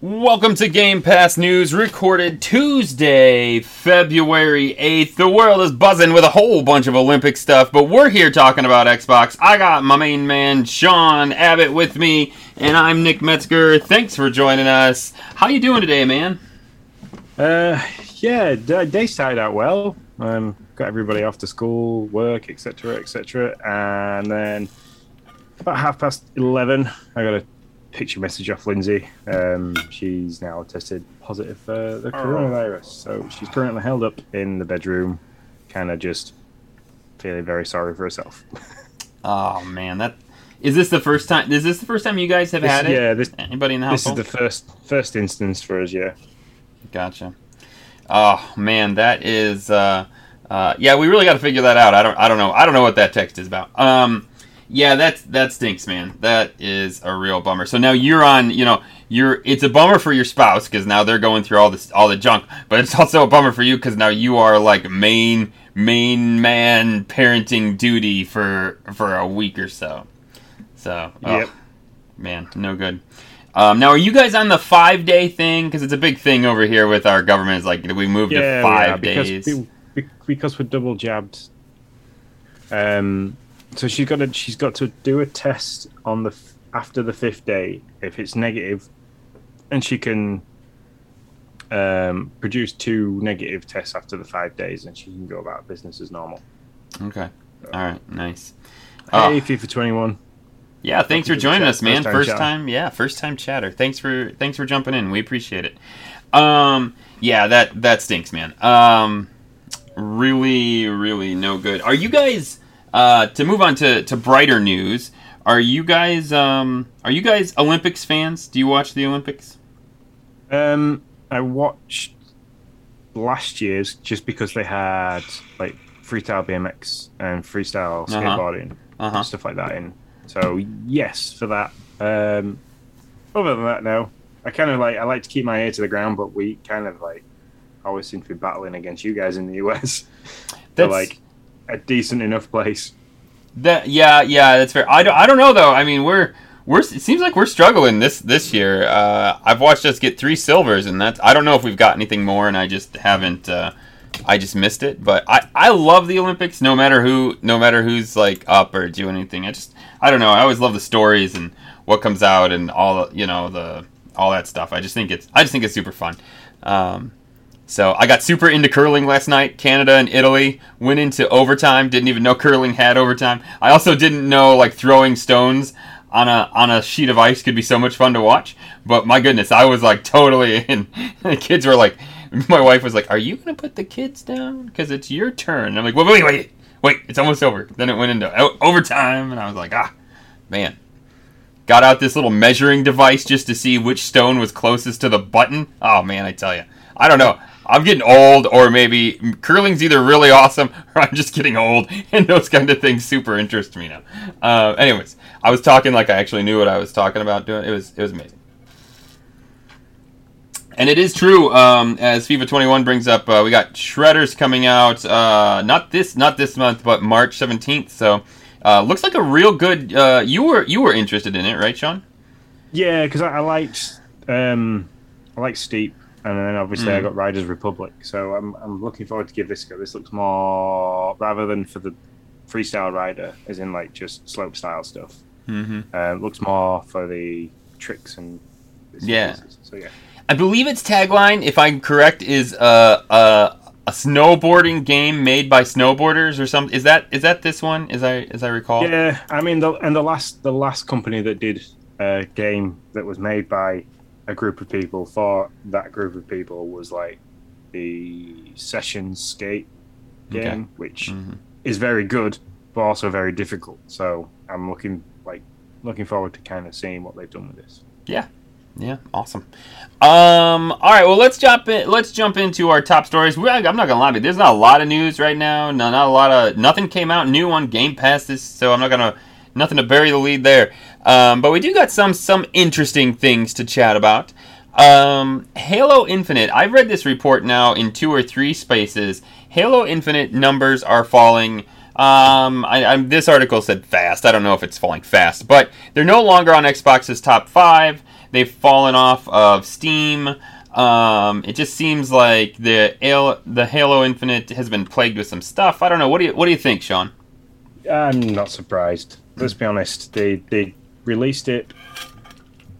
Welcome to Game Pass News, recorded Tuesday, February 8th. The world is buzzing with a whole bunch of Olympic stuff, but we're here talking about Xbox. I got my main man, Sean Abbott, with me, and I'm Nick Metzger. Thanks for joining us. How you doing today, man? Uh, yeah, day started out well. Um, got everybody off to school, work, etc., etc., and then about half past eleven, I got a picture message off Lindsay. Um, she's now tested positive for the coronavirus, so she's currently held up in the bedroom, kind of just feeling very sorry for herself. Oh man, that is this the first time? Is this the first time you guys have This- had it? yeah, this- Anybody in the house? this is the first first instance for us. Yeah, Gotcha. Oh man, that is. Uh, uh, yeah, we really got to figure that out. I don't. I don't know. I don't know what that text is about. Um, yeah, that's that stinks, man. That is a real bummer. So now you're on. You know, you're. It's a bummer for your spouse because now they're going through all this, all the junk. But it's also a bummer for you because now you are like main main man parenting duty for for a week or so. So. oh, Yep. Man, no good. Um, now, are you guys on the five day thing? Because it's a big thing over here with our government. Is like we moved yeah, to five because days. we- be- because we're double jabbed. Um, so she's got to she's got to do a test on the after the fifth day. If it's negative, and she can um, produce two negative tests after the five days, and she can go about business as normal. Okay. All right. Nice. Oh. Hey, FIFA twenty one. Yeah. Thanks for Welcome joining us, man. First time First time. Yeah. First time chatter. Thanks for thanks for jumping in. We appreciate it. Um. Yeah. That that stinks, man. Um. Really, really no good. Are you guys? Uh. To move on to to brighter news. Are you guys? Um. Are you guys Olympics fans? Do you watch the Olympics? Um, I watched last year's just because they had like freestyle BMX and freestyle Uh-huh. skateboarding Uh-huh. and stuff like that in. So yes, for that. Um, other than that, no. I kind of like I like to keep my ear to the ground, but we kind of like always seem to be battling against you guys in the US That's- like a decent enough place. That yeah yeah that's fair. I don't, I don't know though. I mean we're we're it seems like we're struggling this this year. Uh, I've watched us get three silvers and that's I don't know if we've got anything more and I just haven't. Uh, I just missed it. But I I love the Olympics no matter who no matter who's like up or doing anything. I just I don't know. I always love the stories and what comes out and all you know the all that stuff. I just think it's I just think it's super fun. Um, so I got super into curling last night. Canada and Italy went into overtime. Didn't even know curling had overtime. I also didn't know like throwing stones on a on a sheet of ice could be so much fun to watch. But my goodness, I was like totally in. The kids were like, my wife was like, "Are you gonna put the kids down? Because it's your turn." And I'm like, "Wait, wait, wait, wait! It's almost over." Then it went into overtime, and I was like, "Ah, man." Got out this little measuring device just to see which stone was closest to the button. Oh man, I tell you, I don't know. I'm getting old, or maybe curling's either really awesome, or I'm just getting old, and those kind of things super interest me now. Uh, anyways, I was talking like I actually knew what I was talking about doing. It was it was amazing. And it is true, um, as FIFA 21 brings up, uh, we got Shredders coming out uh, not this not this month, but March 17th. So uh, looks like a real good. Uh, you were you were interested in it, right, Sean? Yeah, because I, I liked um, I liked Steep, and then obviously I Mm. got Riders Republic. So I'm I'm looking forward to give this a go. This looks more rather than for the freestyle rider, as in like just slope style stuff. Mm-hmm. Uh, looks more for the tricks and Yeah. So yeah, I believe its tagline, if I'm correct, is uh, uh, a snowboarding game made by snowboarders or something. Is that is that this one? As I as I recall. yeah. I mean, the, and the last the last company that did a game that was made by a group of people for that group of people was like the Session Skate Okay. game, which Mhm. is very good, but also very difficult. So I'm looking like looking forward to kind of seeing what they've done with this. Yeah. Yeah, awesome. Um, all right, well let's jump in. Let's jump into our top stories. We, I'm not gonna lie, to you, there's not a lot of news right now. No, not a lot of nothing came out new on Game Pass this, so I'm not gonna nothing to bury the lead there. Um, but we do got some some interesting things to chat about. Um, Halo Infinite. I've read this report now in two or three spaces. Halo Infinite numbers are falling. Um, I, I'm, this article said fast. I don't know if it's falling fast, but they're no longer on Xbox's top five. They've fallen off of Steam. Um, it just seems like the Halo, the Halo Infinite has been plagued with some stuff. I don't know. What do you What do you think, Sean? I'm not surprised. Let's be honest. They they released it,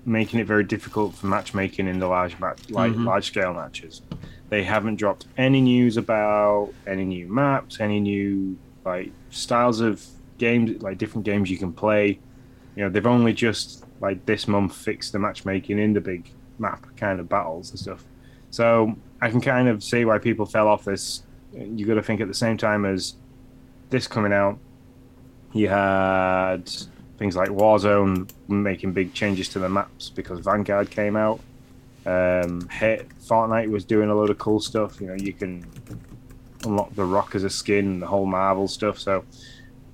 making it very difficult for matchmaking in the large match, like Mhm. large scale matches. They haven't dropped any news about any new maps, any new like styles of games, like different games you can play. You know, they've only just like this month fixed the matchmaking in the big map kind of battles and stuff. So I can kind of see why people fell off this. You got to think at the same time as this coming out, you had things like Warzone making big changes to the maps because Vanguard came out. Um, Hit Fortnite was doing a load of cool stuff. You know, you can unlock the Rock as a skin, the whole Marvel stuff. So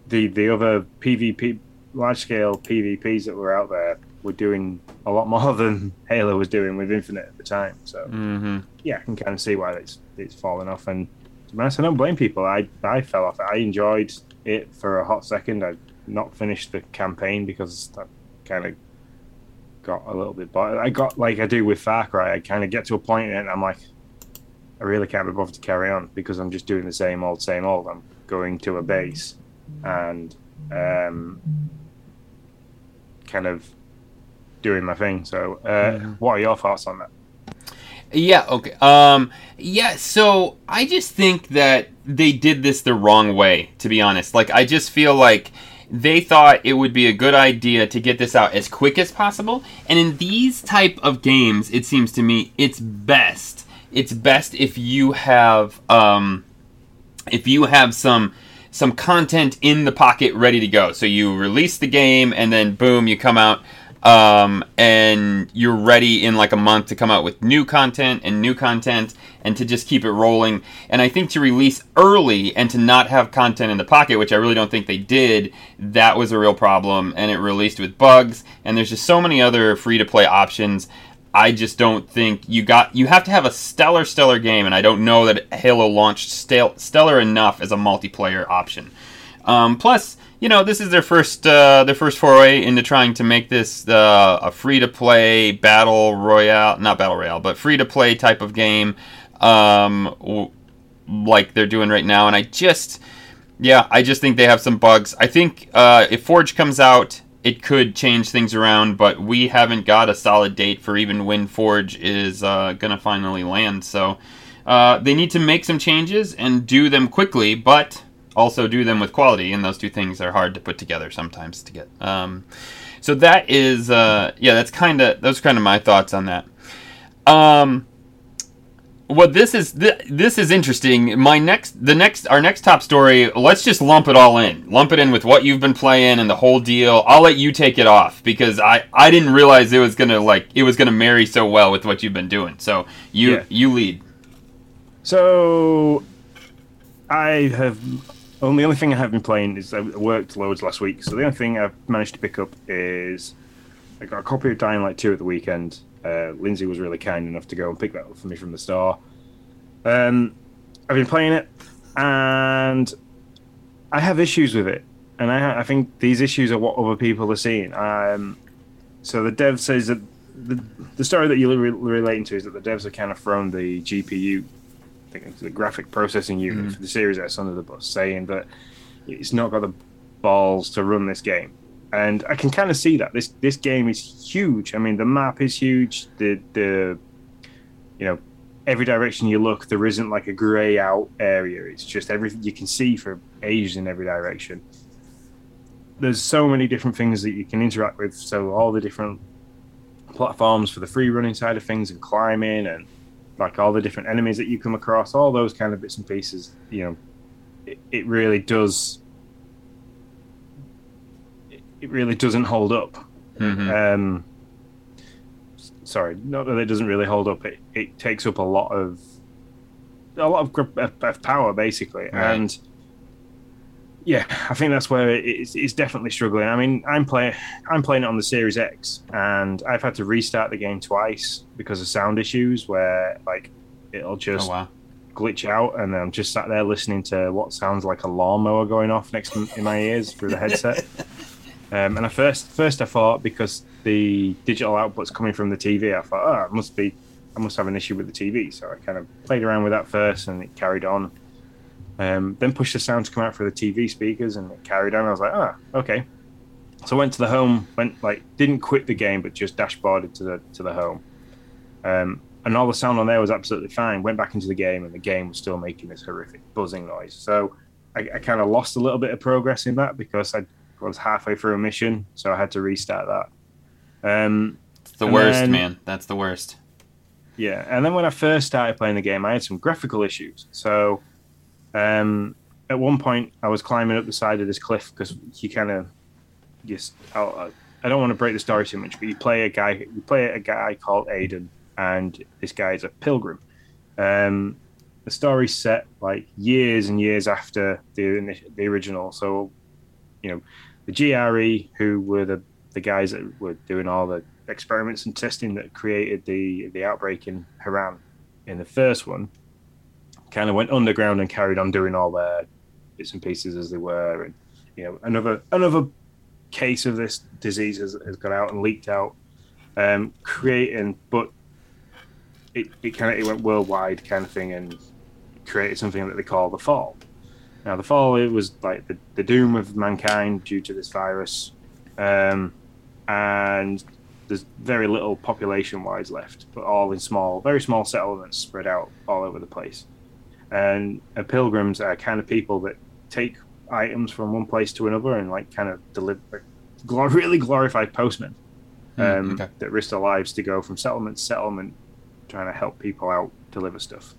the the other PvP large scale PvPs that were out there were doing a lot more than Halo was doing with Infinite at the time. So Mm-hmm. yeah, I can kind of see why it's it's fallen off. And to be honest, I don't blame people. I I fell off. I enjoyed it for a hot second. I not finished the campaign because I kind of got a little bit. But I got like I do with Far Cry. I kind of get to a point and I'm like, I really can't be bothered to carry on because I'm just doing the same old, same old. I'm going to a base and um, kind of doing my thing. So, uh, what are your thoughts on that? Yeah, okay. Um yeah, so I just think that they did this the wrong way, to be honest. Like I just feel like they thought it would be a good idea to get this out as quick as possible. And in these type of games, it seems to me it's best. It's best if you have um if you have some some content in the pocket ready to go. So you release the game and then boom, you come out um, and you're ready in like a month to come out with new content and new content and to just keep it rolling. And I think to release early and to not have content in the pocket, which I really don't think they did, that was a real problem. And it released with bugs. And there's just so many other free to play options. I just don't think you got. You have to have a stellar, stellar game, and I don't know that Halo launched stel- stellar enough as a multiplayer option. Um, plus, you know, this is their first uh, their first foray into trying to make this uh, a free to play battle royale, not battle royale, but free to play type of game, um, w- like they're doing right now. And I just, yeah, I just think they have some bugs. I think uh, if Forge comes out, it could change things around, but we haven't got a solid date for even when Forge is uh, gonna finally land. So uh, they need to make some changes and do them quickly, but also do them with quality, and those two things are hard to put together sometimes to get. Um, so that is, uh, yeah, that's kind of those kind of my thoughts on that. Um, what this is th- this is interesting. My next, the next, our next top story. Let's just lump it all in. Lump it in with what you've been playing and the whole deal. I'll let you take it off because I I didn't realize it was gonna like it was gonna marry so well with what you've been doing. So you Yeah. you lead. So, I have only the only thing I have been playing is I worked loads last week. So the only thing I've managed to pick up is I got a copy of Dying Light two at the weekend. Uh, Lindsay was really kind enough to go and pick that up for me from the store. Um, I've been playing it, and I have issues with it, and I, I think these issues are what other people are seeing. Um, so the dev says that the, the story that you're re- relating to is that the devs have kind of thrown the GPU I think it's the graphic processing unit Mhm. for the Series S under the bus, saying that it's not got the balls to run this game. And I can kind of see that this this game is huge. I mean, the map is huge. The the you know every direction you look, there isn't like a grey out area. It's just everything you can see for ages in every direction. There's so many different things that you can interact with. So all the different platforms for the free running side of things and climbing and like all the different enemies that you come across, all those kind of bits and pieces, you know, it, it really does. It, it really doesn't hold up. Mhm. Um, sorry, not that it doesn't really hold up. It, it takes up a lot of a lot of, of of power basically, Right. and yeah, I think that's where it's, it's definitely struggling. I mean, I'm playing I'm playing it on the Series X, and I've had to restart the game twice because of sound issues, where like it'll just Oh wow. glitch out, and I'm just sat there listening to what sounds like a lawnmower going off next in my ears through the headset. Um, and I first first I thought because the digital output's coming from the TV, I thought, oh, it must be I must have an issue with the TV. So I kind of played around with that first, and it carried on. Um, then pushed the sound to come out for the TV speakers, and it carried on. I was like, ah, okay. So I went to the home, went like didn't quit the game, but just dashboarded to the to the home. Um, and all the sound on there was absolutely fine. Went back into the game, and the game was still making this horrific buzzing noise. So I, I kind of lost a little bit of progress in that because I was halfway through a mission, so I had to restart that. Um, It's the worst, then- man. That's the worst. yeah, and then when I first started playing the game, I had some graphical issues. So, um, at one point, I was climbing up the side of this cliff because you kind of just. I'll, I don't want to break the story too much, but you play a guy. You play a guy called Aiden, and this guy is a pilgrim. Um, the story's set like years and years after the the original. So, you know, the GRE, who were the the guys that were doing all the experiments and testing that created the the outbreak in Harran in the first one, kind of went underground and carried on doing all their bits and pieces as they were, and you know another another case of this disease has, has got out and leaked out, um, creating but it, it kind of it went worldwide kind of thing and created something that they call the fall. Now the fall it was like the, the doom of mankind due to this virus, um, and there's very little population wise left, but all in small, very small settlements spread out all over the place. And uh, pilgrims are kind of people that take items from one place to another and like kind of deliver, like, glor- really glorified postmen Hmm, um, okay. that risk their lives to go from settlement to settlement, trying to help people out deliver stuff.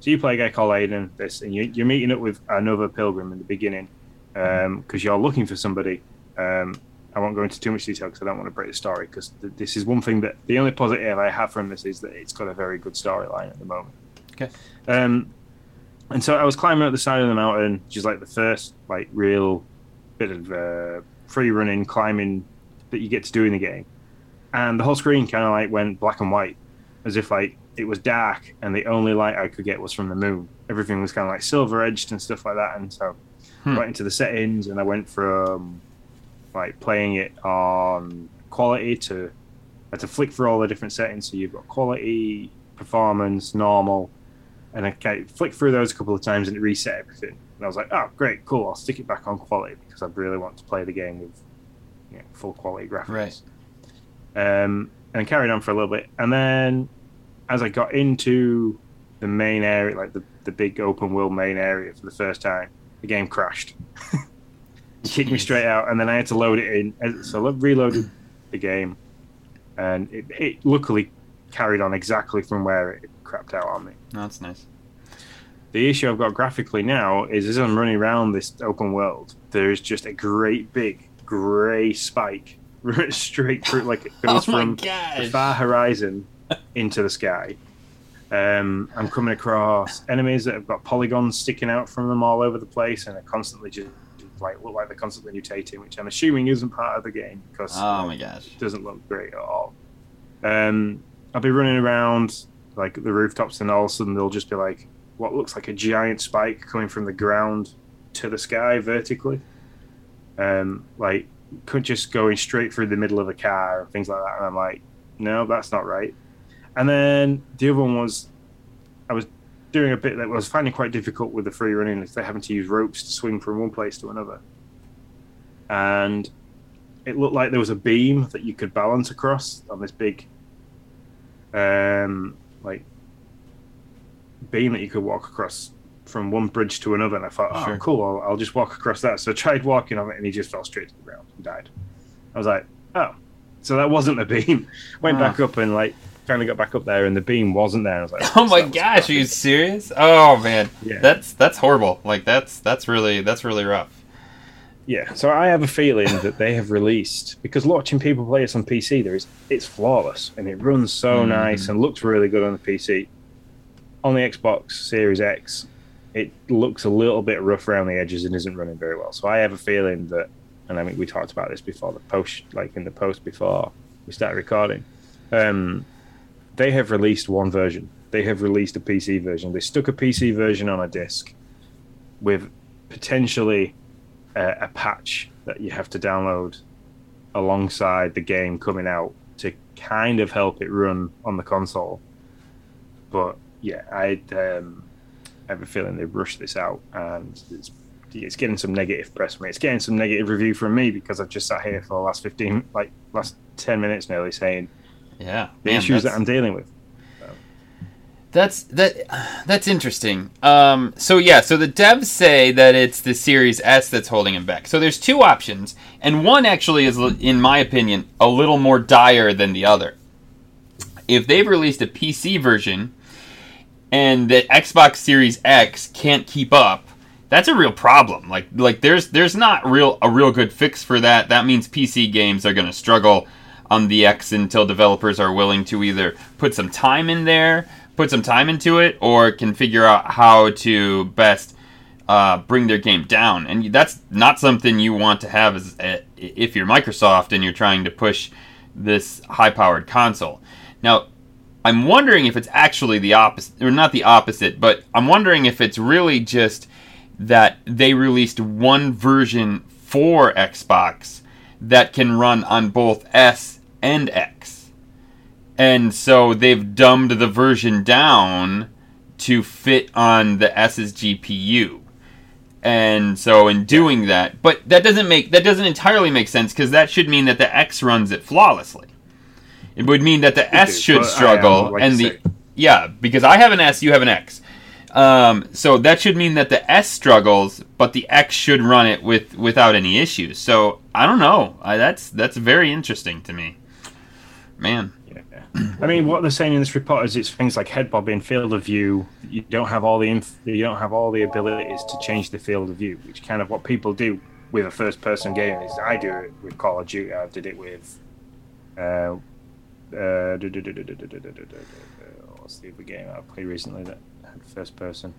So you play a guy called Aiden, this, and you, you're meeting up with another pilgrim in the beginning because you're looking for somebody. Um, I won't go into too much detail because I don't want to break the story. Because th- this is one thing that the only positive I have from this is that it's got a very good storyline at the moment. Okay. Um, and so I was climbing up the side of the mountain, which is like the first like real bit of uh, free running climbing that you get to do in the game, and the whole screen kind of like went black and white, as if like it was dark and the only light I could get was from the moon. Everything was kind of like silver edged and stuff like that, and so Hmm. right into the settings, and I went from like playing it on quality to I had to flick through all the different settings. So you've got quality, performance, normal, and I kind of flicked through those a couple of times and it reset everything. And I was like, oh, great, cool. I'll stick it back on quality because I really want to play the game with you know, full quality graphics. Right. Um, and carried on for a little bit, and then as I got into the main area, like the, the big open world main area for the first time, the game crashed. Kicked me straight out, and then I had to load it in. So I reloaded the game, and it, it luckily carried on exactly from where it crapped out on me. No, that's nice. The issue I've got graphically now is as I'm running around this open world, there is just a great big grey spike straight through, like it goes oh from the far horizon into the sky. Um, I'm coming across enemies that have got polygons sticking out from them all over the place, and are constantly just like look like they're constantly mutating, which I'm assuming isn't part of the game because Oh my gosh. it doesn't look great at all. Um, I'll be running around like the rooftops, and all of a sudden they'll just be like what looks like a giant spike coming from the ground to the sky vertically. Um, like could just going straight through the middle of a car and things like that, and I'm like, no, that's not right. And then the other one was, I was doing a bit that was finding quite difficult with the free running, is they're having to use ropes to swing from one place to another. And it looked like there was a beam that you could balance across on this big, um, like beam that you could walk across from one bridge to another. And I thought, oh, Sure. cool, I'll, I'll just walk across that. So I tried walking on it, and he just fell straight to the ground and died. I was like, oh, so that wasn't a beam. Went Ah. back up and like finally got back up there, and the beam wasn't there. I was like, Oh my gosh, are you serious? Oh man. Yeah. That's that's horrible. Like that's that's really that's really rough. Yeah, so I have a feeling that they have released because watching people play this on PC, there is it's flawless and it runs so Mhm. nice and looks really good on the PC. On the Xbox Series X, it looks a little bit rough around the edges and isn't running very well. So I have a feeling that, and I mean we talked about this before the post, like in the post before we started recording. Um, they have released one version. They have released a PC version. They stuck a PC version on a disc with potentially a, a patch that you have to download alongside the game coming out to kind of help it run on the console. But yeah, I um, have a feeling they've rushed this out and it's it's getting some negative press from me. It's getting some negative review from me because I've just sat here for the last fifteen, like last ten minutes nearly, saying Yeah, the man, issues that I'm dealing with. That's that. That's interesting. Um, so yeah, so the devs say that it's the Series S that's holding him back. So there's two options, and one actually is, in my opinion, a little more dire than the other. If they've released a PC version, and the Xbox Series X can't keep up, that's a real problem. Like like there's there's not real a real good fix for that. That means PC games are going to struggle on the X until developers are willing to either put some time in there, put some time into it, or can figure out how to best uh, bring their game down. And that's not something you want to have as uh, if you're Microsoft and you're trying to push this high-powered console. Now, I'm wondering if it's actually the opposite, or not the opposite, but I'm wondering if it's really just that they released one version for Xbox that can run on both S and X. And so they've dumbed the version down to fit on the S's GPU. And so in doing that, but that doesn't make that doesn't entirely make sense because that should mean that the X runs it flawlessly. It would mean that the S do, should struggle like and the say- yeah, because I have an S, you have an X. Um, so that should mean that the S struggles, but the X should run it with without any issues. So I don't know. I, that's that's very interesting to me, man. Yeah. I mean, what they're saying in this report is it's things like head bobbing, field of view. You don't have all the inf- you don't have all the abilities to change the field of view, which kind of what people do with a first person game is I do it with Call of Duty. I did it with what's the other game I played recently that had first person?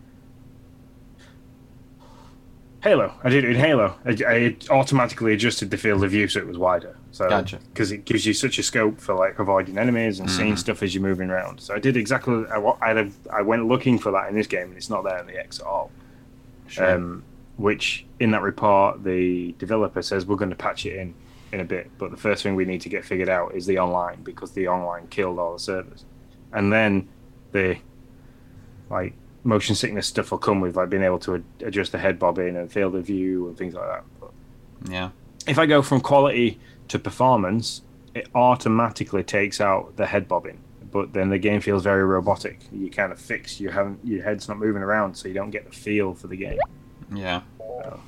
Halo. I did it in Halo. I, I automatically adjusted the field of view so it was wider. So Gotcha. because it gives you such a scope for like avoiding enemies and seeing Mhm. stuff as you're moving around. So I did exactly. I, I'd I went looking for that in this game, and it's not there in the X at all. Um, which in that report, the developer says we're going to patch it in in a bit, but the first thing we need to get figured out is the online because the online killed all the servers, and then the like motion sickness stuff will come with like being able to ad- adjust the head bobbing and field of view and things like that. But yeah. if I go from quality to performance, it automatically takes out the head bobbing. But then the game feels very robotic. You kind of fix. You haven't. Your head's not moving around, so you don't get the feel for the game. Yeah. So,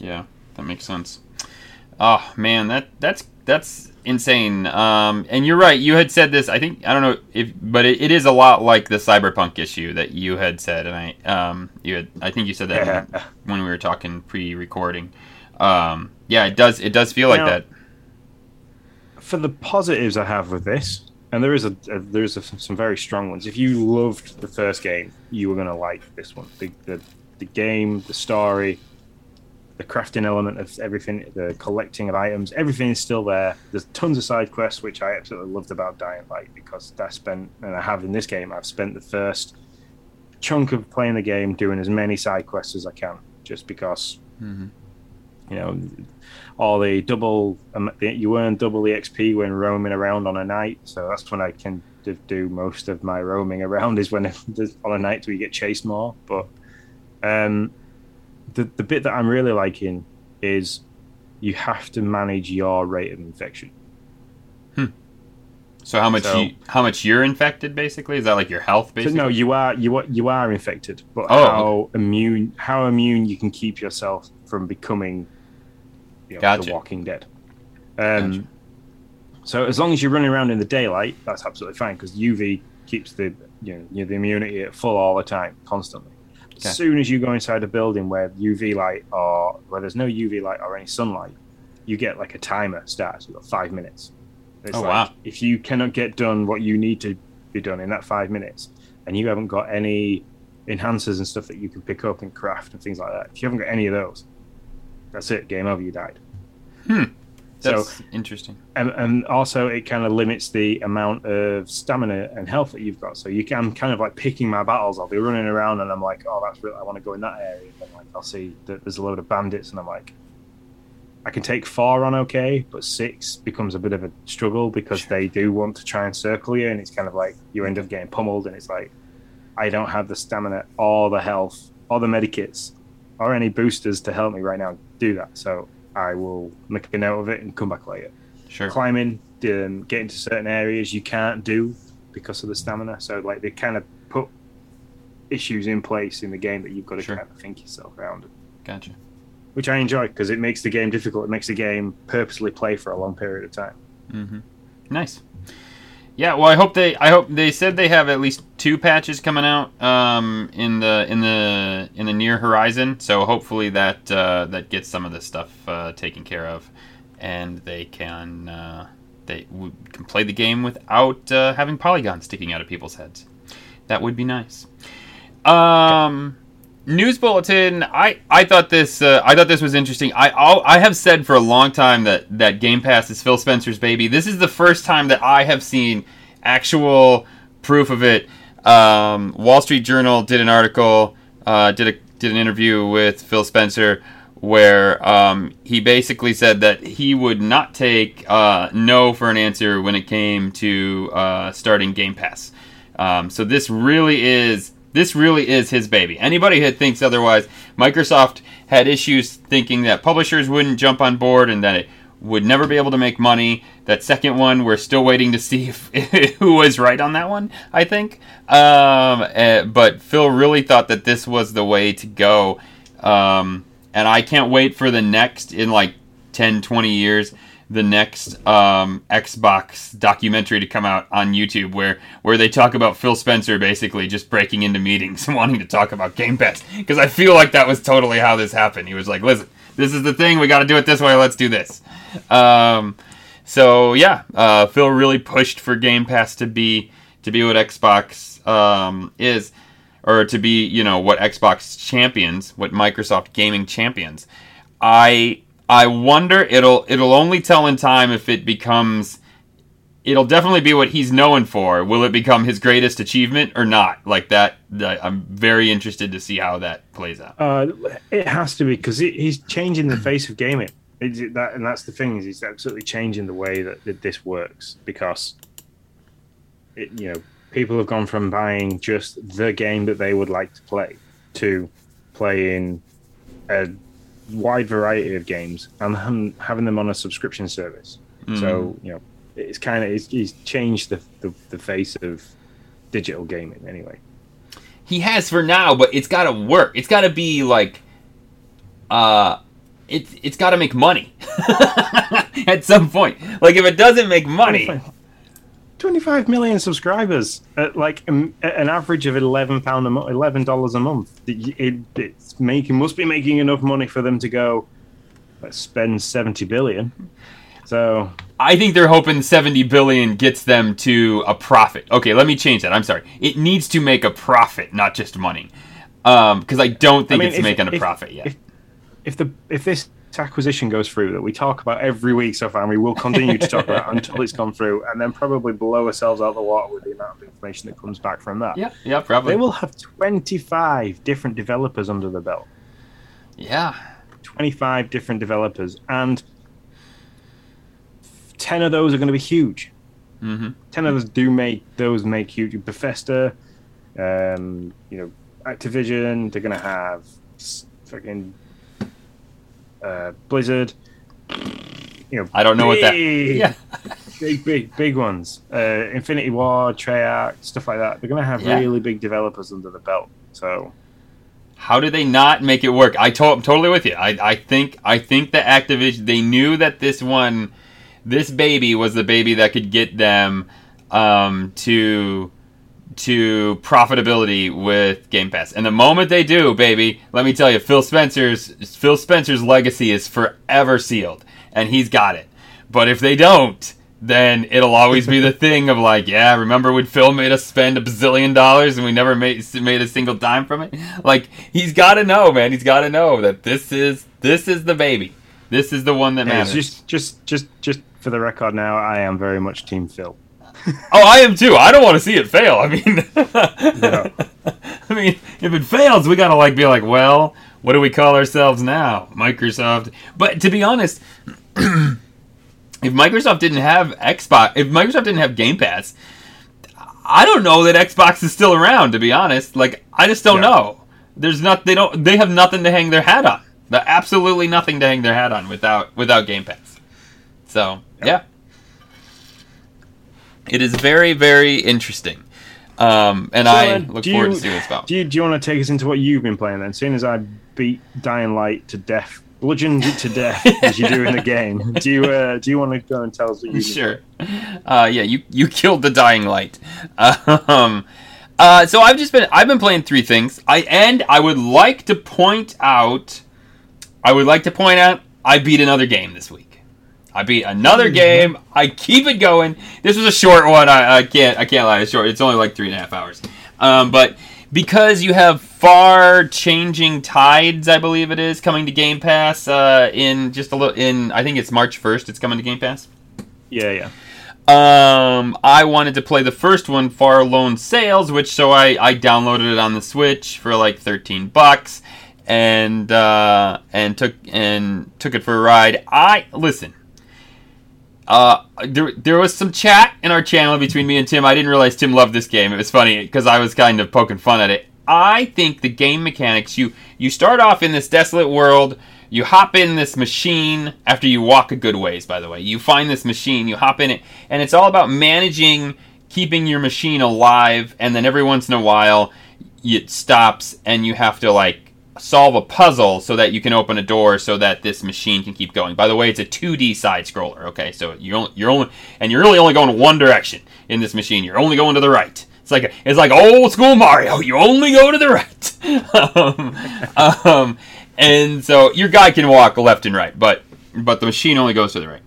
Yeah, that makes sense. Oh man, that that's that's insane. Um, and you're right. You had said this. I think I don't know if, but it, it is a lot like the cyberpunk issue that you had said, and I um you had I think you said that Yeah. when, we were talking pre-recording. Um, yeah, it does it does feel like that. for the positives I have with this, and there is a, a there's a, some very strong ones. If you loved the first game, you were going to like this one. The, the the game, the story, the crafting element of everything, the collecting of items, everything is still there. There's tons of side quests, which I absolutely loved about Dying Light because I spent, and I have in this game, I've spent the first chunk of playing the game doing as many side quests as I can, just because Mhm. you know all the double um, you earn double exp when roaming around on a night so that's when i can do most of my roaming around is when on a night where you get chased more but um the, the bit that i'm really liking is you have to manage your rate of infection So how much So- you, how much you're infected basically? Is that like your health so basically? no you are you are you are infected but Oh, how immune how immune you can keep yourself from becoming you know, Gotcha. the walking dead um Gotcha. So as long as you're running around in the daylight, that's absolutely fine because UV keeps the you know, the immunity at full all the time, constantly. Okay. As soon as you go inside a building where UV light or where there's no UV light or any sunlight, you get like a timer starts. You've got five minutes. It's Oh, like, wow. If you cannot get done what you need to be done in that five minutes, and you haven't got any enhancers and stuff that you can pick up and craft and things like that. If you haven't got any of those, that's it. Game over. You died. Hmm. So interesting. and, and also it kind of limits the amount of stamina and health that you've got. So you can I'm kind of like picking my battles. I'll be running around and I'm like, oh, that's really, I want to go in that area. And like I'll see that there's a load of bandits and I'm like, I can take four on okay, but six becomes a bit of a struggle because they do want to try and circle you, and it's kind of like you end up getting pummeled, and it's like I don't have the stamina or the health or the medikits or any boosters to help me right now do that. So I will make a note of it and come back later Sure. climbing, um, getting to certain areas you can't do because of the stamina. So like they kind of put issues in place in the game that you've got to Sure. kind of think yourself around, Gotcha. which I enjoy because it makes the game difficult. It makes the game purposely play for a long period of time. Mm-hmm. Nice. Yeah, well, I hope they. I hope they said they have at least two patches coming out um, in the in the in the near horizon. So hopefully that uh, that gets some of this stuff uh, taken care of, and they can uh, they w- can play the game without uh, having polygons sticking out of people's heads. That would be nice. Um, news bulletin. I I thought this uh, I thought this was interesting. I I'll, I have said for a long time that that Game Pass is Phil Spencer's baby. This is the first time that I have seen actual proof of it. Um, Wall Street Journal did an article, uh, did a did an interview with Phil Spencer where um, he basically said that he would not take uh, no for an answer when it came to uh, starting Game Pass. Um, so this really is this really is his baby. Anybody who thinks otherwise, Microsoft had issues thinking that publishers wouldn't jump on board and that it would never be able to make money. That second one, we're still waiting to see if, who was right on that one. I think, um, eh, but Phil really thought that this was the way to go, um, and I can't wait for the next in like 10, 20 years the next um, Xbox documentary to come out on YouTube, where where they talk about Phil Spencer basically just breaking into meetings and wanting to talk about Game Pass. Because I feel like that was totally how this happened. He was like, "Listen, this is the thing. We got to do it this way. Let's do this." Um, so yeah, uh, Phil really pushed for Game Pass to be to be what Xbox um, is, or to be you know what Xbox champions, what Microsoft gaming champions. I I wonder it'll it'll only tell in time if it becomes it'll definitely be what he's known for. Will it become his greatest achievement or not? Like that, that I'm very interested to see how that plays out. Uh, it has to be because he's changing the face of gaming. That, and that's the thing is he's absolutely changing the way that, that this works because it, you know people have gone from buying just the game that they would like to play to playing a wide variety of games and them- having them on a subscription service. So you know it's kind of it's, he's changed the, the the face of digital gaming anyway. He has for now, but it's got to work. It's got to be like, uh, it's it's got to make money at some point. Like if it doesn't make money, 25 million subscribers at like um, an average of 11 pound a month 11 dollars a month it, it, it's making must be making enough money for them to go let's spend 70 billion so I think they're hoping 70 billion gets them to a profit. Okay, let me change that. I'm sorry. It needs to make a profit, not just money. Um, because I don't think I mean, it's if- making a if- profit yet. if- if the if this acquisition goes through that we talk about every week so far and we will continue to talk about until it's gone through and then probably blow ourselves out the water with the amount of information that comes back from that yeah, yeah, probably. they will have 25 different developers under the belt yeah. 25 different developers, and 10 of those are going to be huge. Mm-hmm. 10 of those do make those make huge. Bethesda, um, you know, Activision, they're going to have fucking uh, Blizzard. You know, I don't know what that. big- Yeah. big, big, big ones. Uh, Infinity Ward, Treyarch, stuff like that. They're going to have Yeah. really big developers under the belt. So How do they not make it work? I to- I'm totally with you. I, I think I think that Activision they knew that this one, this baby was the baby that could get them um, to to profitability with Game Pass. And the moment they do, baby, let me tell you, Phil Spencer's Phil Spencer's legacy is forever sealed, and he's got it. But if they don't, then it'll always be the thing of like, yeah, remember when Phil made us spend a bazillion dollars and we never made made a single dime from it? Like he's got to know, man. He's got to know that this is this is the baby. This is the one that Hey, matters. just, just, just, just for the record now, I am very much Team Phil. Oh, I am too. I don't want to see it fail. I mean, I mean, if it fails, we gotta like be like, well, what do we call ourselves now? Microsoft. But to be honest, if Microsoft didn't have Xbox, if Microsoft didn't have Game Pass, I don't know that Xbox is still around. To be honest, like I just don't Yeah. know. There's not. They don't. They have nothing to hang their hat on. The absolutely nothing to hang their hat on without without Game Pass. So yeah, it is very very interesting. Um, and So, I look forward you- to seeing what's about. Do you, do you want to take us into what you've been playing then? Seeing as I beat Dying Light to death, bludgeoned it to death as you do in the game. Do you uh, do you want to go and tell us what you sure. Uh, yeah, you you killed the dying light. Um, uh, so I've just been I've been playing three things. I and I would like to point out, I would like to point out I beat another game this week. I beat another game. I keep it going. This was a short one. I, I can't I can't lie. It's short. It's only like three and a half hours. Um, but because you have far changing tides, I believe it is coming to Game Pass uh, in just a little. In I think it's March first. It's coming to Game Pass. Yeah, yeah. Um, I wanted to play the first one, Far Lone Sails, which so I, I downloaded it on the Switch for like thirteen bucks, and uh, and took and took it for a ride. I listen. Uh, there, there was some chat in our channel between me and Tim. I didn't realize Tim loved this game. It was funny because I was kind of poking fun at it. I think the game mechanics you you start off in this desolate world. You hop in this machine after you walk a good ways. By the way, you find this machine. You hop in it, and it's all about managing keeping your machine alive. And then every once in a while, it stops, and you have to like solve a puzzle so that you can open a door so that this machine can keep going. By the way, it's a 2D side scroller. Okay, so you're only, you're only and you're really only going one direction in this machine. You're only going to the right. It's like it's like old school Mario. You only go to the right. um, um, and so your guy can walk left and right, but but the machine only goes to the right.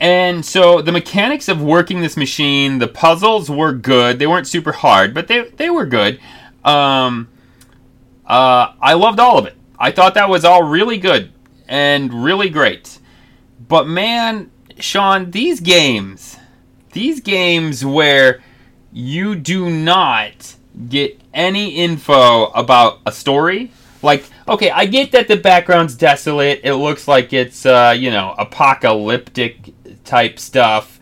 And so the mechanics of working this machine, the puzzles were good. They weren't super hard, but they they were good. Um, uh, I loved all of it. I thought that was all really good and really great. But man, Sean, these games, these games where you do not get any info about a story. Like, okay, I get that the background's desolate. It looks like it's, uh, you know, apocalyptic type stuff.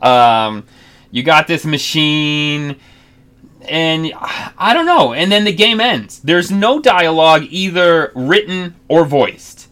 Um, you got this machine and I don't know. And then the game ends. There's no dialogue either written or voiced.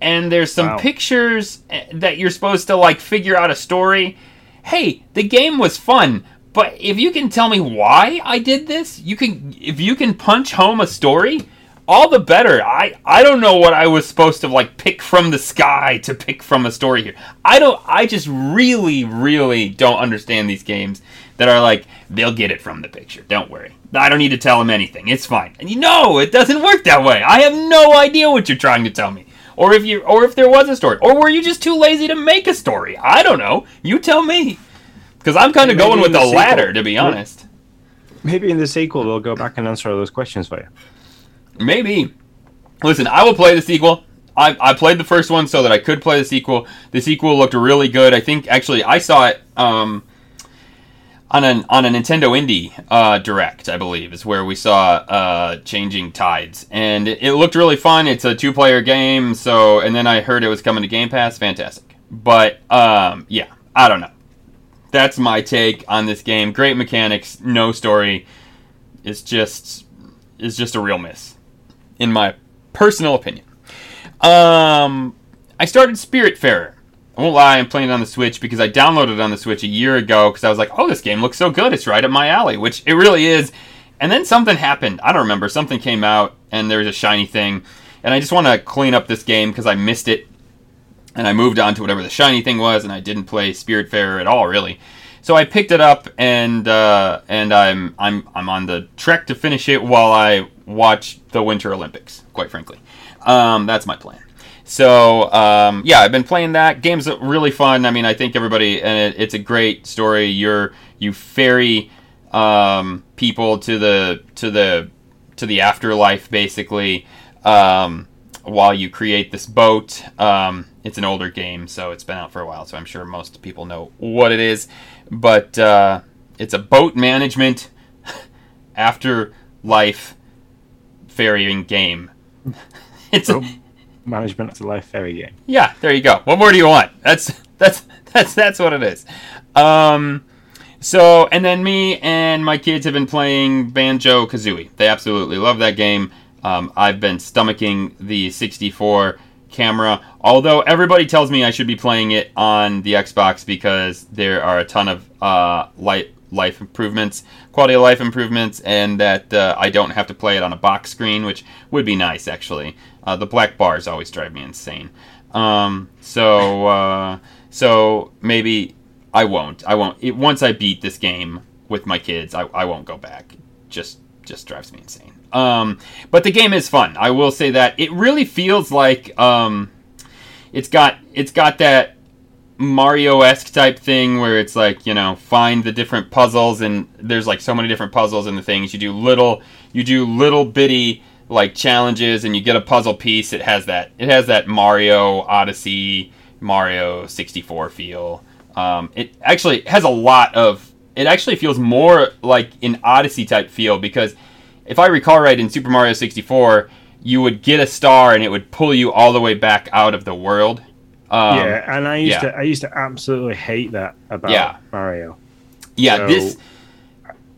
And there's some Wow. pictures eh, that you're supposed to like figure out a story. Hey, the game was fun, but if you can tell me why I did this, you can if you can punch home a story, all the better. I I don't know what I was supposed to like pick from the sky to pick from a story here. I don't I just really really don't understand these games that are like they'll get it from the picture. Don't worry. I don't need to tell them anything. It's fine. And you know, it doesn't work that way. I have no idea what you're trying to tell me. Or if you or if there was a story. Or were you just too lazy to make a story? I don't know. You tell me. Cuz I'm kind of going with the the latter to be honest. Maybe in the sequel they'll go back and answer all those questions for you. Maybe. Listen, I will play the sequel. I, I played the first one so that I could play the sequel. The sequel looked really good. I think actually I saw it um, on an on a Nintendo Indie uh, Direct, I believe, is where we saw uh, Changing Tides, and it, looked really fun. It's a two player game, so and then I heard it was coming to Game Pass. Fantastic, but um, yeah, I don't know. That's my take on this game. Great mechanics, no story. It's just is just a real miss in my personal opinion. Um, I started Spiritfarer. I won't lie, I'm playing it on the Switch because I downloaded it on the Switch a year ago because I was like, oh, this game looks so good. It's right up my alley, which it really is. And then something happened. I don't remember. Something came out and there was a shiny thing. And I just want to clean up this game because I missed it. And I moved on to whatever the shiny thing was, and I didn't play Spiritfarer at all, really. So I picked it up, and uh, and I'm I'm I'm on the trek to finish it while I watch the Winter Olympics. Quite frankly, um, that's my plan. So um, yeah, I've been playing that. Game's really fun. I mean, I think everybody and it, it's a great story. You're you ferry um, people to the to the to the afterlife basically um, while you create this boat. Um, it's an older game, so it's been out for a while, so I'm sure most people know what it is. But uh, it's a boat management afterlife ferrying game. It's a, Management of the Life Ferry game. yeah, there you go. What more do you want? That's that's that's that's what it is. Um, so and then me and my kids have been playing Banjo Kazooie. They absolutely love that game. Um, I've been stomaching the 64 camera, although everybody tells me I should be playing it on the Xbox because there are a ton of uh, light life improvements, quality of life improvements, and that uh, I don't have to play it on a box screen, which would be nice actually. Uh, the black bars always drive me insane. Um, so uh, so maybe I won't. I won't. It, once I beat this game with my kids, I, I won't go back. Just just drives me insane. Um, but the game is fun. I will say that it really feels like um, it's got it's got that Mario esque type thing where it's like you know find the different puzzles and there's like so many different puzzles and the things you do little you do little bitty like challenges and you get a puzzle piece. It has that it has that Mario Odyssey Mario 64 feel. Um, it actually has a lot of. It actually feels more like an Odyssey type feel because if I recall right, in Super Mario 64, you would get a star and it would pull you all the way back out of the world. Um, yeah, and I used yeah. to I used to absolutely hate that about Yeah. Mario. yeah. So- this.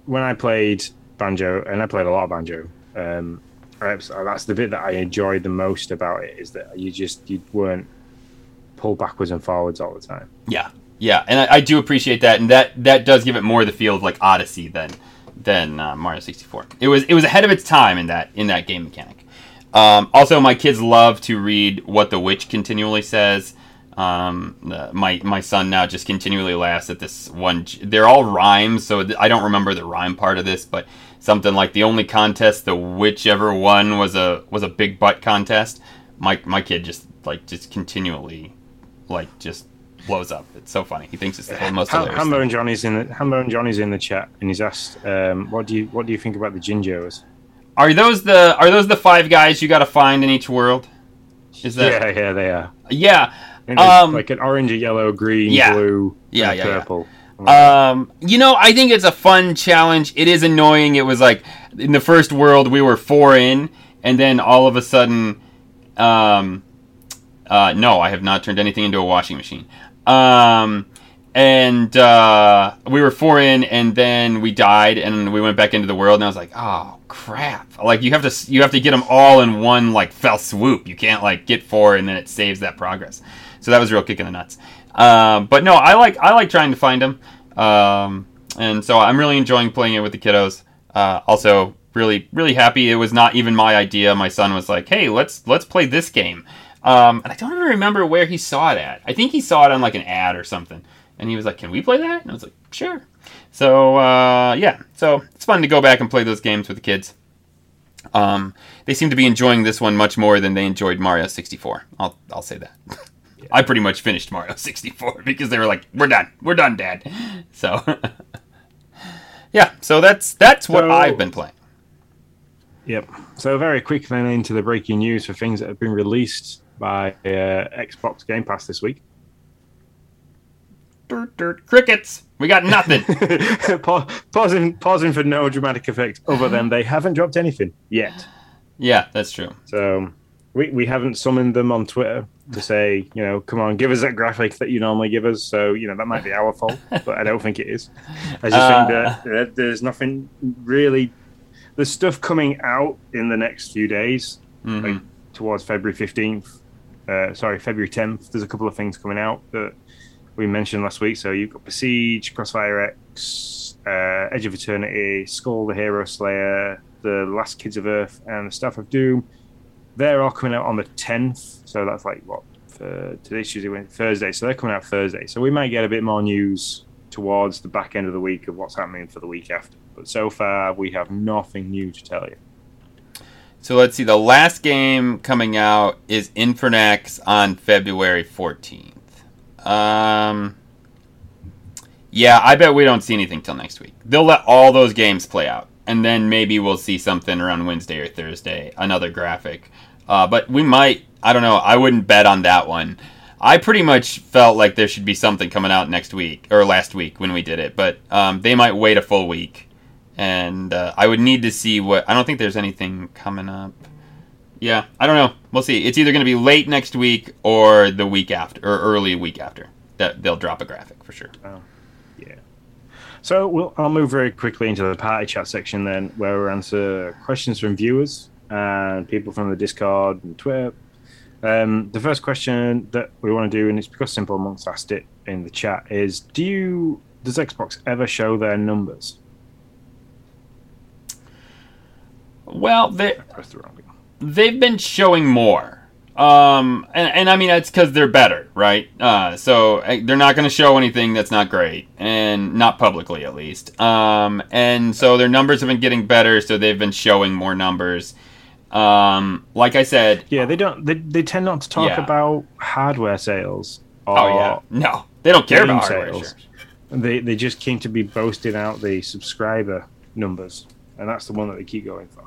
When I played banjo, and I played a lot of banjo, um, that's the bit that I enjoyed the most about it is that you just you weren't pulled backwards and forwards all the time. Yeah, yeah, and I, I do appreciate that, and that that does give it more of the feel of like Odyssey than than uh, Mario 64. It was it was ahead of its time in that in that game mechanic. Um, also, my kids love to read what the witch continually says. Um, my my son now just continually laughs at this one. They're all rhymes, so I don't remember the rhyme part of this, but something like the only contest the whichever won was a was a big butt contest. My my kid just like just continually like just blows up. It's so funny. He thinks it's the most Ham- hilarious. Hambo thing. and Johnny's in the Hambone Johnny's in the chat, and he's asked, um, "What do you what do you think about the Jinjos?" Are those the are those the five guys you got to find in each world? Is that yeah, yeah, they are. yeah? Um, like an orange, a yellow, green, Yeah. blue, Yeah, yeah, yeah. purple. Um, you know, I think it's a fun challenge. It is annoying. It was like in the first world we were four in, and then all of a sudden, um, uh, no, I have not turned anything into a washing machine. Um, and uh, we were four in, and then we died, and we went back into the world, and I was like, oh crap! Like you have to you have to get them all in one like fell swoop. You can't like get four and then it saves that progress. So that was real kick in the nuts. Um, but no, I like I like trying to find them, um, and so I'm really enjoying playing it with the kiddos. Uh, also, really really happy it was not even my idea. My son was like, "Hey, let's let's play this game," um, and I don't even remember where he saw it at. I think he saw it on like an ad or something, and he was like, "Can we play that?" And I was like, "Sure." So uh, yeah, so it's fun to go back and play those games with the kids. Um, they seem to be enjoying this one much more than they enjoyed Mario 64. I'll I'll say that. I pretty much finished Mario 64 because they were like, "We're done, we're done, Dad." So yeah, so that's that's what So- I've been playing. Yep. So very quick then into the breaking news for things that have been released by uh, Xbox Game Pass this week. Dirt, dirt, crickets. We got nothing. Pa- pausing, pausing for no dramatic effect, other than they haven't dropped anything yet. yeah, that's true. So we, we haven't summoned them on Twitter to say, you know, come on, give us that graphic that you normally give us. So, you know, that might be our fault, but I don't think it is. I just Uh. think that, that there's nothing really. There's stuff coming out in the next few days, Mhm. like towards February 15th. Uh, sorry, February 10th. There's a couple of things coming out that we mentioned last week. So you've got Besiege, Crossfire X, uh, Edge of Eternity, Skull the Hero Slayer, The Last Kids of Earth, and the Staff of Doom. They're all coming out on the 10th. So that's like what? Today's Tuesday, Thursday. So they're coming out Thursday. So we might get a bit more news towards the back end of the week of what's happening for the week after. But so far, we have nothing new to tell you. So let's see. The last game coming out is Infernax on February 14th. Um, yeah, I bet we don't see anything till next week. They'll let all those games play out, and then maybe we'll see something around Wednesday or Thursday, another graphic. Uh, but we might. I don't know. I wouldn't bet on that one. I pretty much felt like there should be something coming out next week or last week when we did it, but um, they might wait a full week, and uh, I would need to see what. I don't think there's anything coming up. Yeah, I don't know. We'll see. It's either going to be late next week or the week after, or early week after. That they'll drop a graphic for sure. Oh, yeah. So we'll, I'll move very quickly into the party chat section then, where we'll answer questions from viewers and people from the Discord and Twitter. Um, the first question that we want to do, and it's because Simple Monks asked it in the chat, is: Do you does Xbox ever show their numbers? Well, they press the wrong they've been showing more. Um, and, and I mean that's because they're better, right? Uh, so uh, they're not going to show anything that's not great, and not publicly at least. Um, and so their numbers have been getting better, so they've been showing more numbers. Um, like I said, Yeah, they don't. They, they tend not to talk Yeah. about hardware sales. Or oh yeah, no, they don't care game about hardware sales. shares. They they just came to be boasting out the subscriber numbers, and that's the one that they keep going for.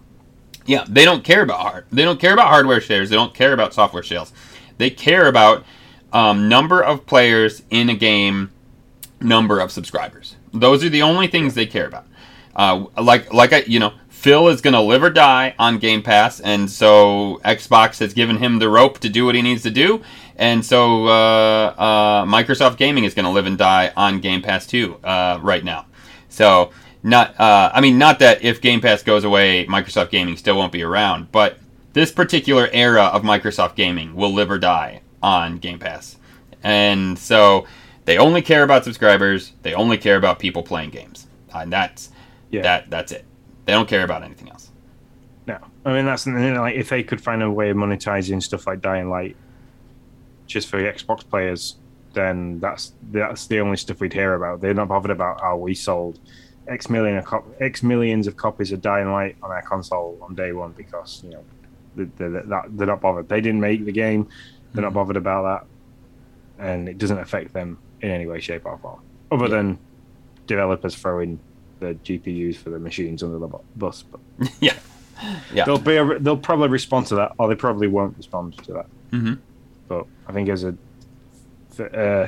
Yeah, they don't care about hard. They don't care about hardware shares. They don't care about software sales. They care about um, number of players in a game, number of subscribers. Those are the only things they care about. Uh, like like I, you know, Phil is going to live or die on Game Pass, and so Xbox has given him the rope to do what he needs to do, and so uh, uh, Microsoft Gaming is going to live and die on Game Pass too uh, right now. So not, uh, I mean, not that if Game Pass goes away, Microsoft Gaming still won't be around, but this particular era of Microsoft Gaming will live or die on Game Pass, and so they only care about subscribers. They only care about people playing games, and that's Yeah. that that's it. They don't care about anything else. No, I mean that's like if they could find a way of monetizing stuff like Dying Light, just for Xbox players, then that's that's the only stuff we'd hear about. They're not bothered about how we sold X million of cop- X millions of copies of Dying Light on our console on day one because you know they're, they're, that- they're not bothered. They didn't make the game. They're not bothered about that, and it doesn't affect them in any way, shape, or form. Other than developers throwing the GPUs for the machines under the bus, but yeah, yeah. they'll be a, they'll probably respond to that, or they probably won't respond to that. hmm But I think as a, f- uh,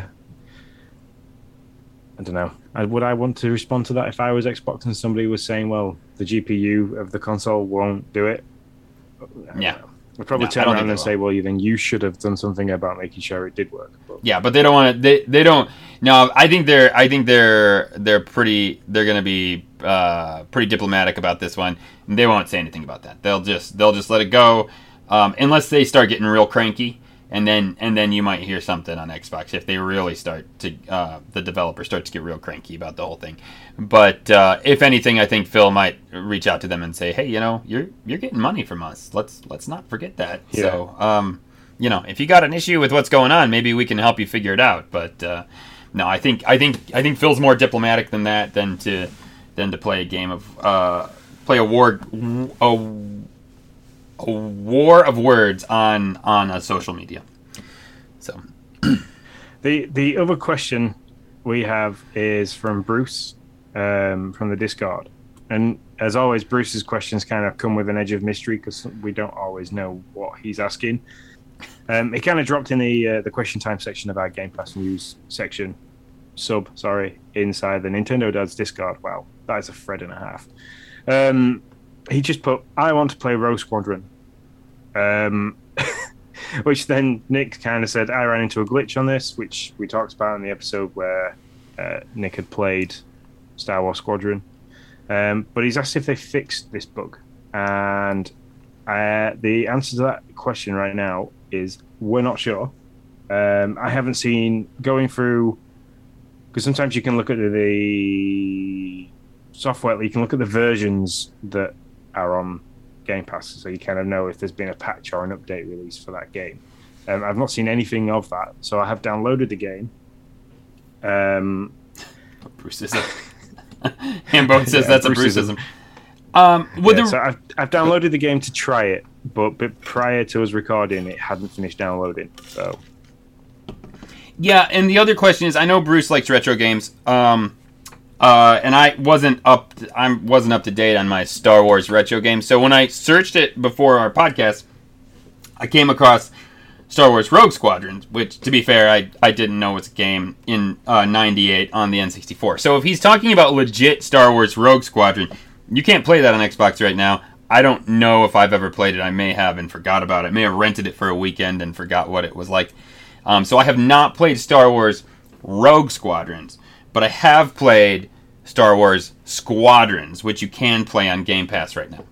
I don't know. I, would I want to respond to that if I was Xbox and somebody was saying, "Well, the GPU of the console won't do it"? Yeah. I'd probably No, turn around and say, "Well, you then you should have done something about making sure it did work." But Yeah, but they don't want to. They, they don't. No, I think they're. I think they're. They're pretty. They're going to be uh, pretty diplomatic about this one. They won't say anything about that. They'll just. They'll just let it go, um, unless they start getting real cranky, and then and then you might hear something on Xbox if they really start to. Uh, the developer starts to get real cranky about the whole thing. But uh, if anything, I think Phil might reach out to them and say, "Hey, you know, you're you're getting money from us. Let's let's not forget that." Yeah. So. Um, you know, if you got an issue with what's going on, maybe we can help you figure it out. But uh, no, I think I think I think Phil's more diplomatic than that than to than to play a game of uh, play a war a, a war of words on on a social media. So The the other question we have is from Bruce um, from the Discord, and as always, Bruce's questions kind of come with an edge of mystery because we don't always know what he's asking. Um, it kind of dropped in the uh, the question time section of our Game Pass news section, sub sorry, inside the Nintendo Dad's Discord. Wow, that is a thread and a half. Um, he just put, "I want to play Rogue Squadron." Um, which then Nick kind of said I ran into a glitch on this, which we talked about in the episode where uh, Nick had played Star Wars Squadron. Um, but he's asked if they fixed this bug, and uh, the answer to that question right now is we're not sure. Um, I haven't seen going through because sometimes you can look at the software, you can look at the versions that are on Game Pass, so you kind of know if there's been a patch or an update released for that game. Um, I've not seen anything of that, so I have downloaded the game. Um, Bruceism. Hambo says Yeah, that's a Bruceism. Bruceism. Um, Yeah, the, so I've, I've downloaded the game to try it, but, but prior to us recording, it hadn't finished downloading. So Yeah, and the other question is, I know Bruce likes retro games, um, uh, and I wasn't up, to, I wasn't up to date on my Star Wars retro games. So when I searched it before our podcast, I came across Star Wars Rogue Squadron, which, to be fair, I, I didn't know was a game in uh, '98 on the N64. So if he's talking about legit Star Wars Rogue Squadron, you can't play that on Xbox right now. I don't know if I've ever played it. I may have and forgot about it. I May have rented it for a weekend and forgot what it was like. Um, so I have not played Star Wars Rogue Squadrons, but I have played Star Wars Squadrons, which you can play on Game Pass right now.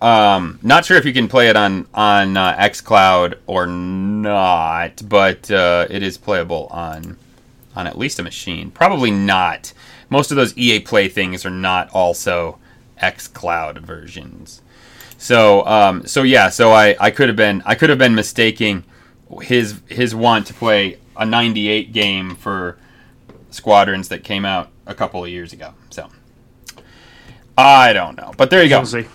Um, not sure if you can play it on on uh, XCloud or not, but uh, it is playable on on at least a machine. Probably not. Most of those EA Play things are not also XCloud versions. So um, so yeah, so I, I could have been I could have been mistaking his his want to play a 98 game for Squadrons that came out a couple of years ago. So I don't know, but there you go. we'll.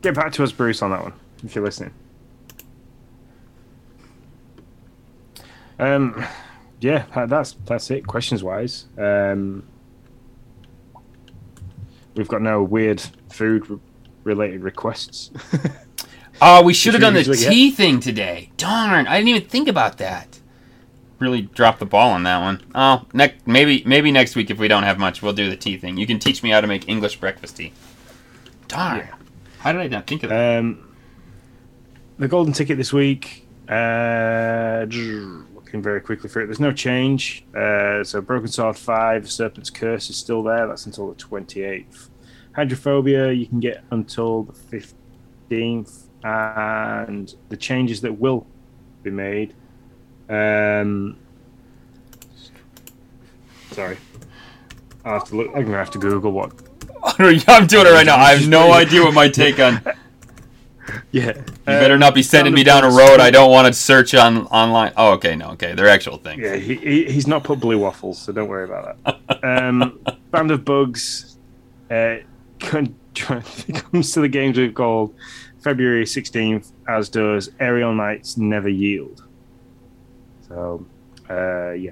Get back to us, Bruce, on that one if you're listening. Um, yeah, that's that's it. Questions wise, um, we've got no weird food related requests. Oh, we should have done the tea thing today. Darn, I didn't even think about that. Really dropped the ball on that one. Oh, next maybe maybe next week if we don't have much, we'll do the tea thing. You can teach me how to make English breakfast tea. Darn. Yeah. How did I not think of that? Um, the golden ticket this week. Uh, looking very quickly for it. There's no change. Uh, so Broken Sword Five, Serpent's Curse is still there. That's until the 28th. Hydrophobia you can get until the 15th, and the changes that will be made. Um, sorry, I have to look. I'm gonna have to Google what I'm doing it right now. I have no idea what my take on. Yeah. You better not be sending me down a road I don't want to search on online. Oh, okay, no, okay, they're actual things. Yeah, he, he, he's not put blue waffles, so don't worry about that. Um, Band of Bugs uh, comes to the Games with Gold February 16th, as does Aerial Knights Never Yield. So, uh, yeah,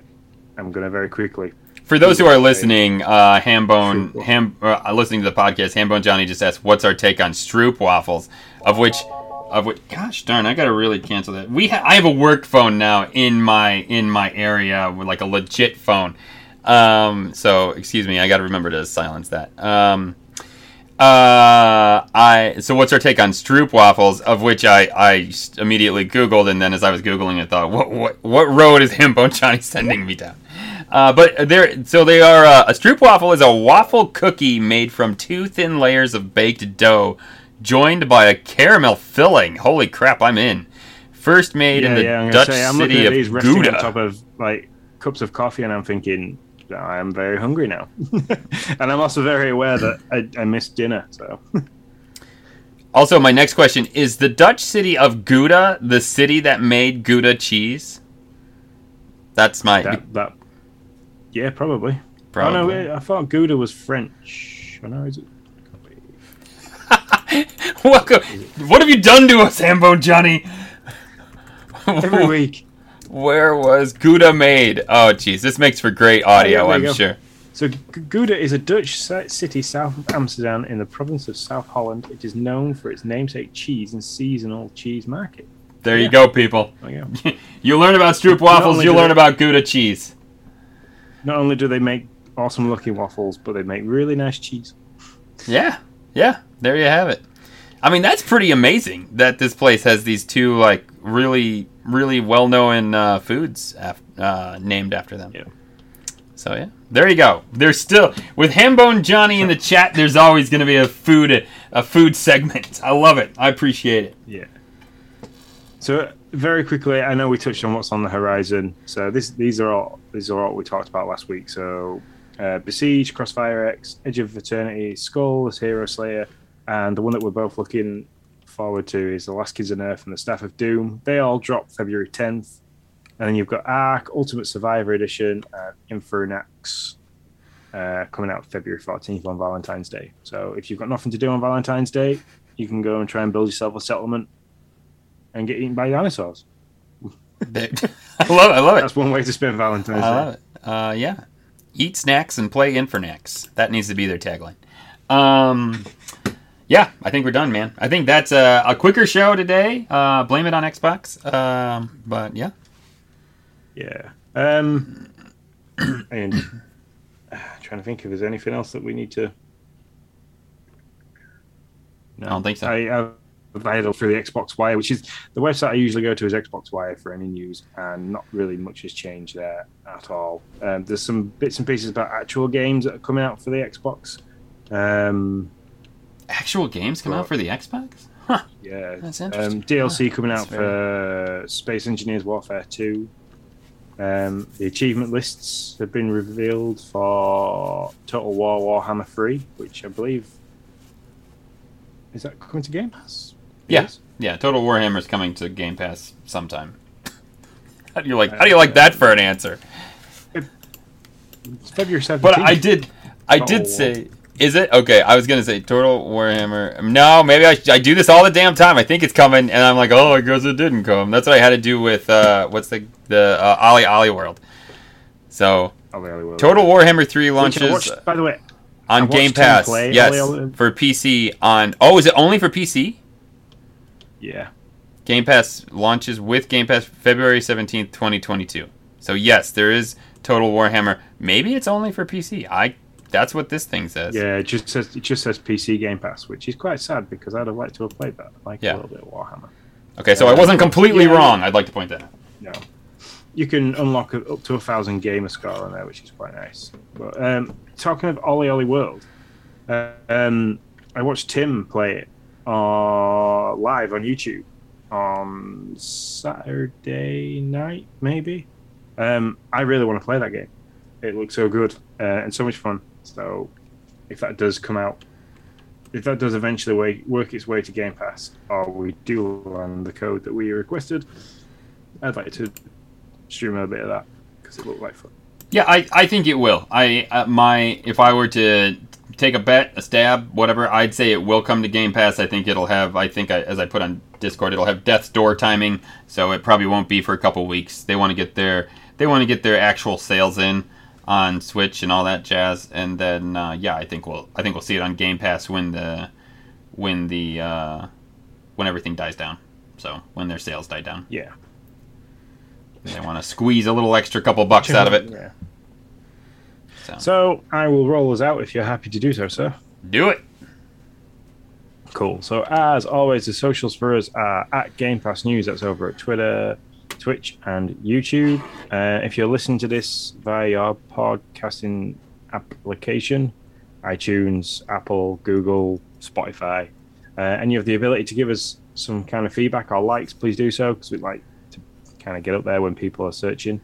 I'm going to very quickly. For those who are listening, uh, Hambone, Ham, uh, listening to the podcast, Hambone Johnny just asked, "What's our take on Stroop waffles?" Of which, of which, gosh darn, I gotta really cancel that. We, ha- I have a work phone now in my in my area, with like a legit phone. Um, so excuse me, I gotta remember to silence that. Um, uh, I so what's our take on Stroop waffles? Of which I I immediately Googled, and then as I was googling it, thought, what what what road is Hambone Johnny sending me down? Uh, but they're so they are uh, a stroop waffle is a waffle cookie made from two thin layers of baked dough, joined by a caramel filling. Holy crap, I'm in. First made in the I'm gonna Dutch say, I'm city at these of resting on top of like cups of coffee, and I'm thinking, I am very hungry now. and I'm also very aware that I, I missed dinner, so. Also, my next question is: the Dutch city of Gouda the city that made Gouda cheese? That's my That, that, yeah, probably. probably. Oh no, I thought Gouda was French. Oh no, is it? Welcome. What have you done to us, Hambone Johnny? Every week. Where was Gouda made? Oh, jeez, this makes for great oh, audio, there you I'm go. sure. So Gouda is a Dutch city south of Amsterdam in the province of South Holland. It is known for its namesake cheese and seasonal cheese market. There you go, people. There you go. you learn about Stroop waffles, you learn they- about Gouda cheese. Not only do they make awesome looking waffles, but they make really nice cheese. Yeah, yeah, there you have it. I mean, that's pretty amazing that this place has these two, like, really, really well known uh, foods af- uh, named after them. Yeah. So, yeah, there you go. There's still, with Hambone Johnny in the chat, there's always going to be a food, a food segment. I love it. I appreciate it. Yeah. So very quickly, I know we touched on what's on the horizon. So this, these are all these are all we talked about last week. So uh, Besiege, Crossfire X, Edge of Eternity, Skull Hero Slayer, and the one that we're both looking forward to is The Last Kids on Earth and the Staff of Doom. They all drop February 10th. And then you've got Ark, Ultimate Survivor Edition, and Infernax. uh, coming out February 14th on Valentine's Day. So if you've got nothing to do on Valentine's Day, you can go and try and build yourself a settlement and get eaten by dinosaurs. I love it. I love it. That's one way to spend Valentine's I Day. love it. Uh, yeah. Eat snacks and play Infernax. That needs to be their tagline. Um, yeah, I think we're done, man. I think that's a, a quicker show today. Uh, blame it on Xbox. Um, but yeah. Yeah. Um, and uh, trying to think if there's anything else that we need to. No, I don't think so. I, I've I had through the Xbox Wire, which is the website I usually go to is Xbox Wire for any news, and not really much has changed there at all. Um, there's some bits and pieces about actual games that are coming out for the Xbox. Um, Actual games come out for the Xbox? Huh. yeah, That's interesting. Um, DLC coming That's out for Space Engineers Warfare 2. Um, the achievement lists have been revealed for Total War Warhammer 3, which I believe is that coming to Game Pass? Yes. Yeah, Total Warhammer is coming to Game Pass sometime. How do you like? How do you like that for an answer? It's February 17th. But I did, I did say, is it okay? I was gonna say Total Warhammer. No, maybe I, I do this all the damn time. I think it's coming, and I'm like, oh, I guess it didn't come. That's what I had to do with uh, what's the the uh, OlliOlli World. So the Ollie World. Total Warhammer Three launches watched- by the way, on watched Game Pass. Yes, Ollie Ollie. for PC on. Oh, is it only for PC? yeah. Game Pass launches with Game Pass February 17th, 2022. So yes, there is Total Warhammer. Maybe it's only for PC. I that's what this thing says. Yeah, it just says it just says PC Game Pass, which is quite sad because I'd have liked to have played that. I like Yeah. a little bit of Warhammer. Okay, so I wasn't completely Yeah. wrong. I'd like to point that out. No. You can unlock a- up to a thousand gamer score on there, which is quite nice. But um, talking of OlliOlli World, uh, um, I watched Tim play it uh, live on YouTube on Saturday night, maybe. Um, I really want to play that game. It looks so good uh, and so much fun. So, if that does come out, if that does eventually work its way to Game Pass, or we do land the code that we requested, I'd like to stream a bit of that because it looked like fun. Yeah, I, I think it will. I uh, my if I were to take a bet, a stab, whatever, I'd say it will come to Game Pass. I think it'll have. I think I, as I put on Discord, it'll have Death's Door timing, so it probably won't be for a couple weeks. They want to get their they want to get their actual sales in on Switch and all that jazz, and then uh, yeah, I think we'll I think we'll see it on Game Pass when the when the uh, when everything dies down. So when their sales die down, Yeah. they want to squeeze a little extra couple bucks out of it. Yeah. So, So I will roll us out if you're happy to do so, sir. do it. Cool. So as always, the socials for us are at Game Pass News. That's over at Twitter, Twitch, and YouTube. Uh, if you're listening to this via your podcasting application, iTunes, Apple, Google, Spotify, uh, and you have the ability to give us some kind of feedback or likes, please do so because we'd like to kind of get up there when people are searching.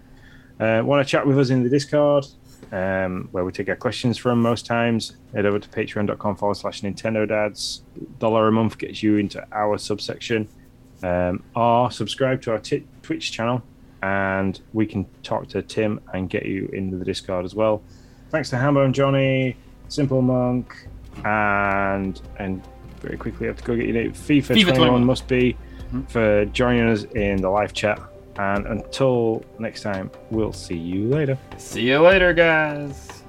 Uh, Want to chat with us in the Discord, um, where we take our questions from most times. Head over to patreon.com forward slash Nintendo Dads. Dollar a month gets you into our subsection. Um, or subscribe to our t- Twitch channel, and we can talk to Tim and get you into the Discord as well. Thanks to Hambone Johnny, Simple Monk, and and very quickly I have to go get you FIFA, FIFA 21, 21. must be Mhm. for joining us in the live chat. And until next time, we'll see you later. See you later, guys.